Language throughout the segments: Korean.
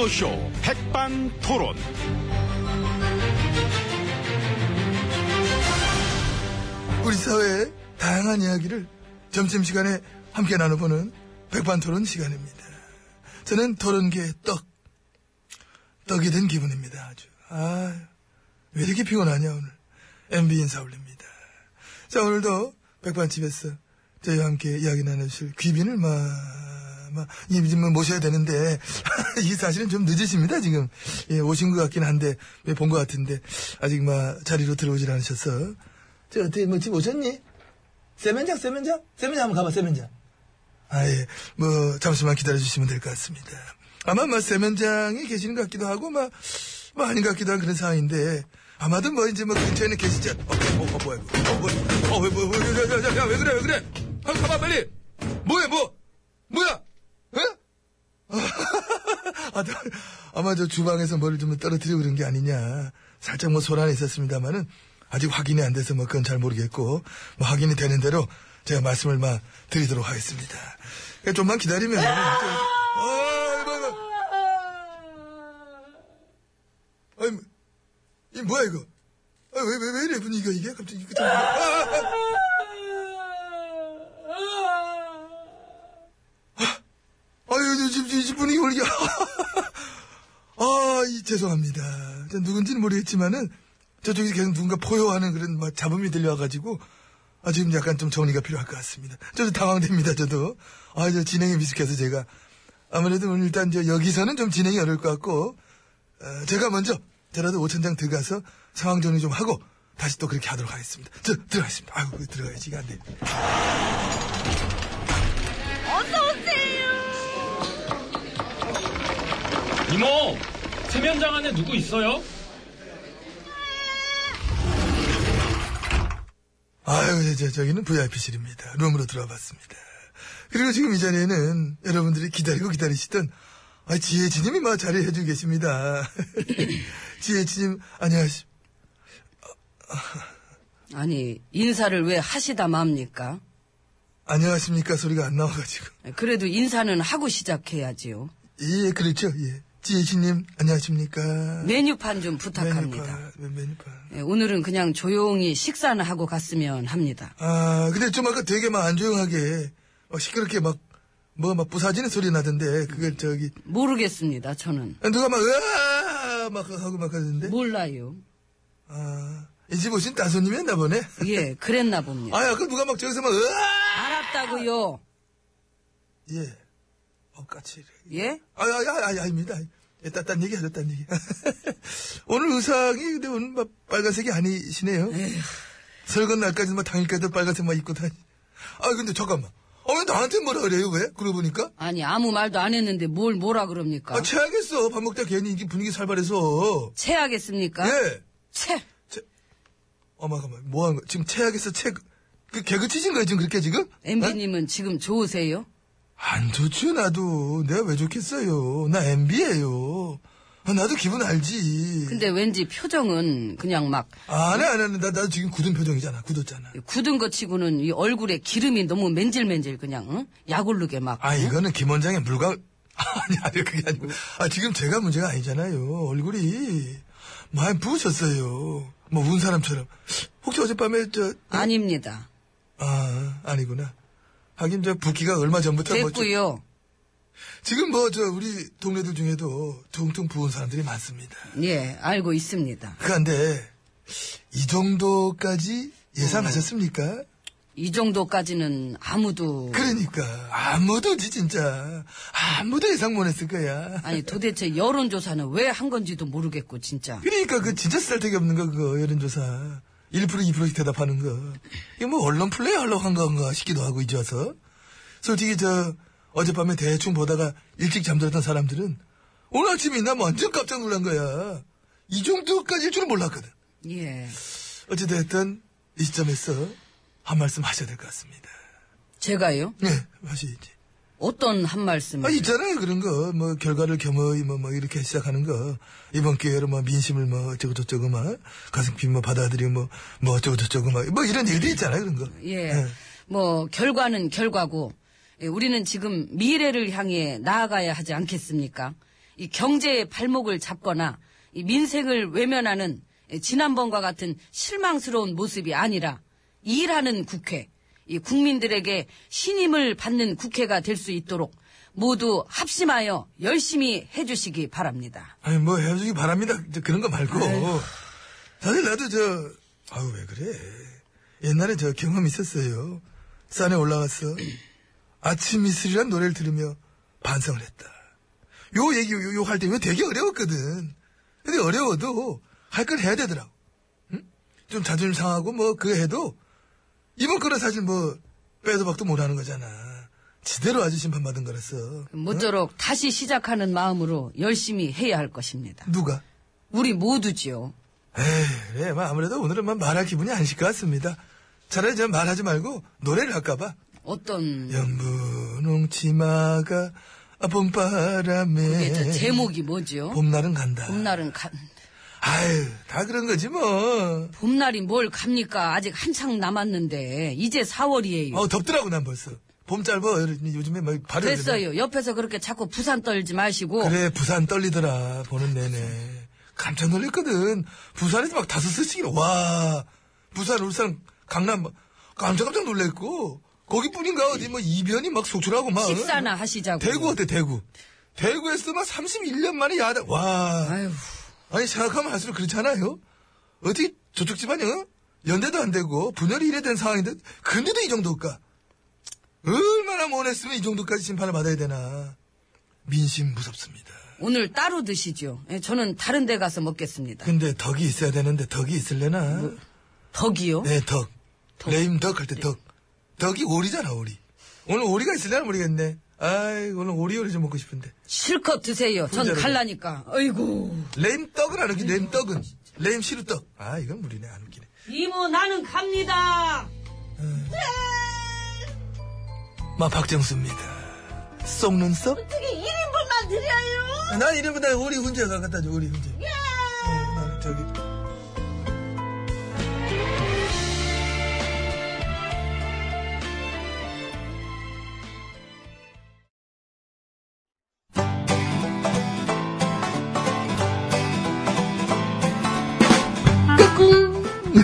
라디오쇼 백반토론. 우리 사회의 다양한 이야기를 점심시간에 함께 나눠보는 백반토론 시간입니다. 저는 토론계의 떡, 떡이 된 기분입니다. 아주. 아, 왜 이렇게 피곤하냐, 오늘. MB 인사 올립니다. 자, 오늘도 백반집에서 저희와 함께 이야기 나누실 귀빈을 마, 마, 이좀 모셔야 되는데, 이 사실은 좀 늦으십니다, 지금. 예, 오신 것 같긴 한데, 본 것 같은데, 아직 마, 자리로 들어오질 않으셔서. 저, 어떻게, 뭐, 집 오셨니? 세면장, 세면장? 세면장 한번 가봐, 세면장. 아, 예. 뭐, 잠시만 기다려주시면 될 것 같습니다. 아마, 뭐, 세면장에 계시는 것 같기도 하고, 막, 뭐, 아닌 것 같기도 한 그런 상황인데, 아마도 뭐, 이제 뭐, 근처에는 계시지 않, 어, 어, 어, 뭐야. 어, 뭐야. 어, 왜, 뭐, 뭐, 야, 야, 야, 야, 왜 그래, 왜 그래? 한 가봐, 빨리! 뭐야, 뭐? 뭐야? 에? 아, 나- 아마 저 주방에서 뭐를 좀 떨어뜨리고 그런 게 아니냐. 살짝 뭐 소란이 있었습니다만은, 아직 확인이 안 돼서 뭐 그건 잘 모르겠고, 뭐 확인이 되는 대로 제가 말씀을 막 드리도록 하겠습니다. 그러니까 좀만 기다리면, 아, 이거, 이거. 아니, 뭐, 이 뭐야, 이거? 아, 왜, 왜, 왜 이래, 분위기가 이게? 갑자기, 이거 좀, 아, 아, 아. 아유, 분위기 올리기. 아, 이, 죄송합니다. 저 누군지는 모르겠지만은, 저쪽에서 계속 누군가 포효하는 그런, 막, 잡음이 들려와가지고, 아, 지금 약간 좀 정리가 필요할 것 같습니다. 저도 당황됩니다, 저도. 아, 저 진행이 미숙해서 제가. 아무래도 일단 저 여기서는 좀 진행이 어려울 것 같고, 어, 제가 먼저, 저라도 오천장 들어가서 상황 정리 좀 하고, 다시 또 그렇게 하도록 하겠습니다. 저, 들어가겠습니다. 아이고, 들어가야지, 이거 안 돼. 이모, 세면장 안에 누구 있어요? 아유, 저, 저기는 VIP실입니다. 룸으로 들어와 봤습니다. 그리고 지금 이 자리에는 여러분들이 기다리고 기다리시던 아, 지혜진님이 막 자리해 주고 계십니다. 지혜진님, 안녕하십. 아니, 인사를 왜 하시다 맙니까? 안녕하십니까 소리가 안 나와가지고. 그래도 인사는 하고 시작해야지요. 예, 그렇죠, 예. 지혜진님, 안녕하십니까. 메뉴판 좀 부탁합니다. 메뉴판, 메- 메뉴판. 예, 오늘은 그냥 조용히 식사나 하고 갔으면 합니다. 아, 근데 좀 아까 되게 막 안 조용하게, 막 시끄럽게 막, 뭐, 막 부사지는 소리 나던데, 그걸 저기, 모르겠습니다, 저는. 누가 막, 으아! 막 하고 막 하던데. 몰라요. 아, 이 집 오신 따손님이었나 보네. 예, 그랬나 봅니다. 아, 아까 누가 막 저기서 막, 으아! 알았다고요. 예. 어, 까치. 예? 아, 아, 아, 아, 아닙니다. 예, 딴, 딴 얘기 하죠, 딴 얘기. 오늘 의상이, 근데 오늘 막 빨간색이 아니시네요. 설건 날까지 막 당일까지도 빨간색 만 입고 다니. 아, 근데 잠깐만. 아, 왜 나한테 뭐라 그래요, 왜? 그러고 보니까? 아니, 아무 말도 안 했는데 뭘 뭐라 그럽니까? 아, 체하겠어. 밥 먹다 괜히 이게 분위기 살벌해서. 체하겠습니까? 예. 체! 어마, 가만. 뭐 하는 거? 지금 체하겠어, 체. 그, 개그 치신 거예요, 지금 그렇게 지금? 어? MB님은 지금 좋으세요? 안 좋죠, 나도. 내가 왜 좋겠어요. 나 MB예요. 아, 나도 기분 알지. 근데 왠지 표정은 그냥 막안 해, 안 해. 나, 나도 지금 굳은 표정이잖아. 굳었잖아. 굳은 것 치고는 이 얼굴에 기름이 너무 맨질맨질 그냥 응? 약올르게 막 아, 응? 이거는 김 원장의 물광. 아니, 아니, 그게 아니고. 아, 지금 제가 문제가 아니잖아요. 얼굴이 많이 부으셨어요. 뭐, 운 사람처럼. 혹시 어젯밤에 저. 아닙니다. 아, 아니구나. 하긴 저 붓기가 얼마 전부터 뭐. 좀- 됐고요. 지금 뭐, 저, 우리 동네들 중에도 퉁퉁 부은 사람들이 많습니다. 예, 알고 있습니다. 그런데, 이 정도까지 예상하셨습니까? 이 정도까지는 아무도 그러니까, 아무도지, 진짜. 아무도 예상 못 했을 거야. 아니 도대체 여론조사는 왜 한 건지도 모르겠고 진짜. 그러니까 그 진짜 쓸데기 없는 거 그거 여론조사 1% 2%씩 대답하는 거. 이거 뭐 언론 플레이 하려고 한 건가 싶기도 하고 이제 와서. 솔직히 저 어젯밤에 대충 보다가 일찍 잠들었던 사람들은 오늘 아침에 나 완전 깜짝 놀란 거야. 이 정도까지일 줄은 몰랐거든. 예, 어찌됐든 이 시점에서 한 말씀 하셔야 될 것 같습니다. 제가요? 네 하시지 어떤 한 말씀? 아, 있잖아요, 그런 거. 뭐, 결과를 겸허히, 뭐, 뭐, 이렇게 시작하는 거. 이번 기회로 뭐, 민심을 뭐, 어쩌고저쩌고, 막, 가슴피 뭐, 받아들이고, 뭐, 뭐, 어쩌고저쩌고, 막, 뭐, 이런 일들이 있잖아요, 그런 거. 예, 예. 뭐 결과는 결과고 예, 우리는 지금 미래를 향해 나아가야 하지 않겠습니까? 이 경제의 발목을 잡거나 이 민생을 외면하는 지난번과 같은 실망스러운 모습이 아니라 일하는 국회, 이 국민들에게 신임을 받는 국회가 될 수 있도록 모두 합심하여 열심히 해주시기 바랍니다. 아니, 뭐, 해주기 바랍니다. 저 그런 거 말고. 사실 나도 저, 아우, 왜 그래. 옛날에 저 경험 있었어요. 산에 올라가서 아침 이슬이란 노래를 들으며 반성을 했다. 요 얘기, 요, 요 할때 이거 되게 어려웠거든. 근데 어려워도 할 걸 해야 되더라고. 응? 좀 자존심 상하고 뭐, 그거 해도 이번 거는 사실 뭐, 빼도 박도 못하는 거잖아. 지대로 아주 심판받은 거라서. 모쪼록 다시 시작하는 마음으로 열심히 해야 할 것입니다. 누가? 우리 모두지요. 에이, 그래, 뭐 아무래도 오늘은 뭐 말할 기분이 아니실 것 같습니다. 차라리 저 말하지 말고 노래를 할까봐. 어떤 영분홍 치마가 봄바람에. 그게 저 제목이 뭐죠? 봄날은 간다. 봄날은 가, 아유, 다 그런 거지 뭐. 봄날이 뭘 갑니까? 아직 한창 남았는데 이제 4월이에요. 어, 덥더라고, 난 벌써. 봄 짧아. 요즘에 막 발이 됐어요. 옆에서 그렇게 자꾸 부산 떨지 마시고 그래, 부산 떨리더라. 보는 내내. 깜짝 놀랐거든. 부산에서 막 다섯 스씩이나 와. 부산, 울산, 강남, 막 깜짝깜짝 놀랬고. 거기뿐인가 어디 뭐 이변이 막 속출하고 막. 식사나 하시자고. 대구 어때, 대구? 대구에서 막 31년 만에 야단, 와. 아유, 아니, 생각하면 할수록 그렇잖아요? 어떻게 저쪽 집안이, 어? 연대도 안 되고, 분열이 이래 된 상황인데, 근데도 이 정도일까? 얼마나 못했으면 이 정도까지 심판을 받아야 되나. 민심 무섭습니다. 오늘 따로 드시죠. 예, 저는 다른 데 가서 먹겠습니다. 근데 덕이 있어야 되는데, 덕이 있을래나? 덕이요? 네, 덕. 레임덕 할 때 duck. duck이 오리잖아, 오리. 오늘 오리가 있을래나 모르겠네. 아이, 오늘 오리오리 좀 먹고 싶은데. 실컷 드세요. 전. 갈라니까. 아이고. 레임덕은 안 웃기, 레임덕은. 레임 시루떡. 아, 이건 무리네, 안 웃기네. 이모 나는 갑니다. 마 박정수입니다. 쏙? 어떻게 1인분만 드려요? 난 이름보다 우리 훈제가 갖다 줘, 우리 훈제. 예! 난 저기.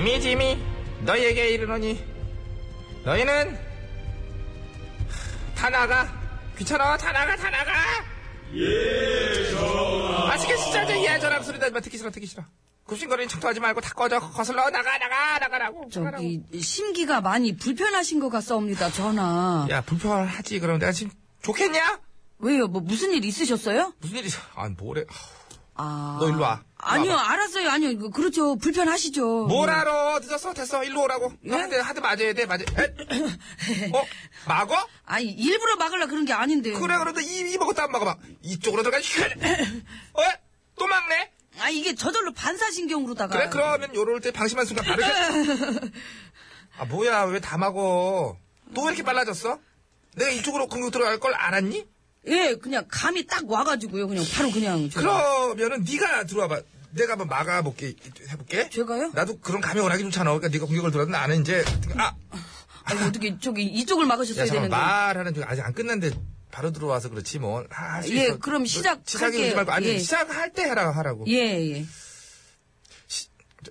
짐이 짐이 너희에게 이르노니 너희는 다 나가 귀찮아 다 나가 다 나가 예 전하 아시겠 진짜 예 전하 소리 나지 마 듣기 싫어 듣기 싫어 굽신거리는 청소하지 말고 다 꺼져 거슬러 나가 나가 나가라고 나가라고. 저기 심기가 많이 불편하신 것 같사옵니다, 전하. 야 불편하지 그럼 내가 지금 좋겠냐 왜요? 뭐 무슨 일 있으셨어요? 무슨 일이 아 뭐래 아. 너 일로 와. 아니요, 와봐. 알았어요. 아니요, 이거 그렇죠. 불편하시죠. 뭘 알아 늦었어 됐어 일로 오라고 예? 너 한대 한대 맞아야 돼 맞아 에? 어 막어 아니, 일부러 막으려 그런 게 아닌데. 그래 그래도 이, 이 먹었다 안 막아봐 이쪽으로 들어가 어? 또 막네 아, 이게 저절로 반사신경으로다가. 그래 그러면 요럴 때 방심한 순간 바르게 아 뭐야 왜 다 막어 또 왜 이렇게 빨라졌어 내가 이쪽으로 공격 들어갈 걸 알았니 예, 그냥 감이 딱 와가지고요. 그냥 바로 그냥. 제가. 그러면은 네가 들어와봐 내가 한번 막아볼게, 해볼게. 제가요? 나도 그런 감형을 하기 좋잖아. 그러니까 네가 공격을 들어도 나는 이제, 아! 아니, 어떻게, 저기, 이쪽을 막으셨어야 야, 잠깐 되는데. 말하는 중 아직 안 끝났는데 바로 들어와서 그렇지 뭐. 아, 예. 그럼 너 시작할게요. 시작이 오지 말고 아니 예. 시작할 때 해라 하라고. 예, 예.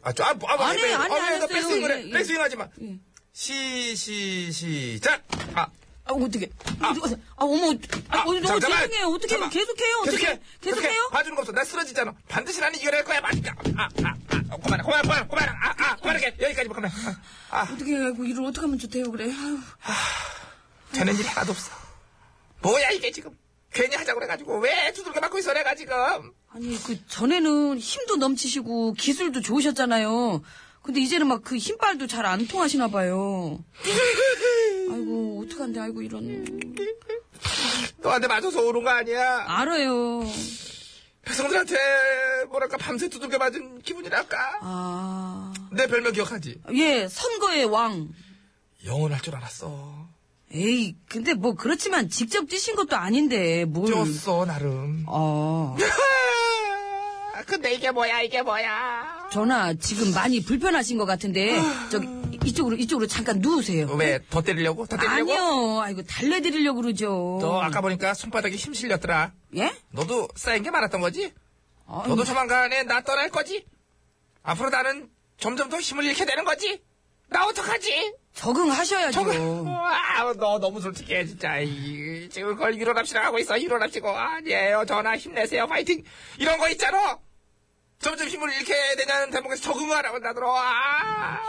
아, 저, 아, 뭐, 아, 아니, 왜, 아니, 아, 왜, 안너 했어요. 백스윙을 해. 예, 예. 백스윙 하지 마. 예. 시, 시, 시작. 아, 아, 어떻게. 아, 아 어머. 아, 어, 잠깐만. 죄송해요. 어떻게, 잠깐만. 계속해요. 어떻게. 계속해. 계속해요? 봐주는 거 없어. 나 쓰러지잖아. 반드시 나는 이겨낼 거야. 맞다. 아, 아, 아. 어, 그만해, 그만, 그만, 그만. 아, 아, 그만하게. 여기까지 뭐, 그만. 아, 아, 어떻게, 아이고, 일을 어떻게 하면 좋대요, 그래. 아유. 되는 일이 하나도 없어. 뭐야, 이게 지금. 괜히 하자고 그래가지고. 왜 두들겨 맞고 있어, 내가 지금. 아니, 그, 전에는 힘도 넘치시고, 기술도 좋으셨잖아요. 근데 이제는 막 그 힘빨도 잘 안 통하시나 봐요. 아이고, 어떡한데, 아이고, 이런. 너한테 맞아서 오는 거 아니야. 알아요. 백성들한테 뭐랄까 밤새 두들겨 맞은 기분이랄까. 아. 내 별명 기억하지? 예, 선거의 왕. 영원할 줄 알았어. 에이, 근데 뭐, 그렇지만 직접 뛰신 것도 아닌데, 뭘. 뛰었어 나름. 아. 근데 이게 뭐야 이게 뭐야? 전화 지금 많이 불편하신 것 같은데, 저기, 이쪽으로, 이쪽으로 잠깐 누우세요. 왜 더 때리려고? 더 때리려고? 아니요. 아이고, 달래드리려고 그러죠. 너 아까 보니까 손바닥에 힘 실렸더라. 예? 너도 쌓인 게 많았던 거지? 아유, 너도 조만간에 나 떠날 거지? 앞으로 나는 점점 더 힘을 잃게 되는 거지? 나 어떡하지? 적응하셔야죠. 저거, 아, 너 너무 솔직해, 진짜. 이, 지금 그걸 일어납시다 하고 있어. 일어납시고. 아니에요. 전화 힘내세요. 파이팅. 이런 거 있잖아. 점점 힘을 잃게 되냐는 대목에서 적응하라고 나들어. 아.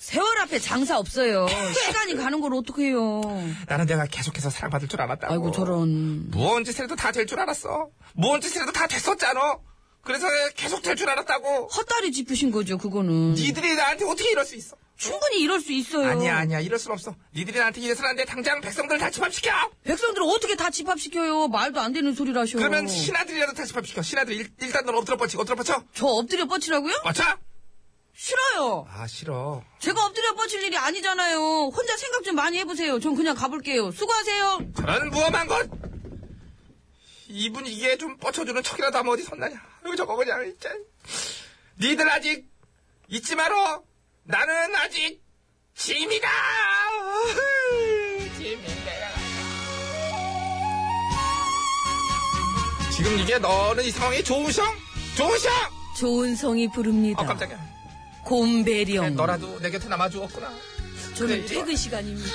세월 앞에 장사 없어요. 시간이 가는 걸 어떡해요. 나는 내가 계속해서 사랑받을 줄 알았다고. 아이고, 저런. 무언 짓을 해도 다 될 줄 알았어. 무언 짓을 해도 다 됐었잖아. 그래서 계속 될 줄 알았다고. 헛다리 짚으신 거죠, 그거는. 니들이 나한테 어떻게 이럴 수 있어? 충분히 이럴 수 있어요. 아니야, 아니야. 이럴 순 없어. 니들이 나한테 이래서는 안 돼. 당장 백성들 다 집합시켜! 백성들을 어떻게 다 집합시켜요? 말도 안 되는 소리를 하셔. 그러면 신하들이라도 다 집합시켜. 신하들 일, 일단 넌 엎드려 뻗치고 엎드려 뻗쳐. 저 엎드려 뻗치라고요? 뻗쳐! 싫어요. 아, 싫어. 제가 엎드려 뻗칠 일이 아니잖아요. 혼자 생각 좀 많이 해보세요. 전 그냥 가볼게요. 수고하세요. 저런 무엄한 것! 이분 이게 좀 뻗쳐주는 척이라도 하면 어디 섰나냐. 이거 저거 그냥, 진짜. 니들 아직 잊지 마라. 나는 아직 짐이다! 짐인데. 지금 이게 너는 이 상황이 좋으셔? 좋으셔? 좋은 성이 부릅니다. 어, 깜짝이야. 곰배령. 너라도 내 곁에 남아주었구나. 저는 그래. 퇴근 시간입니다.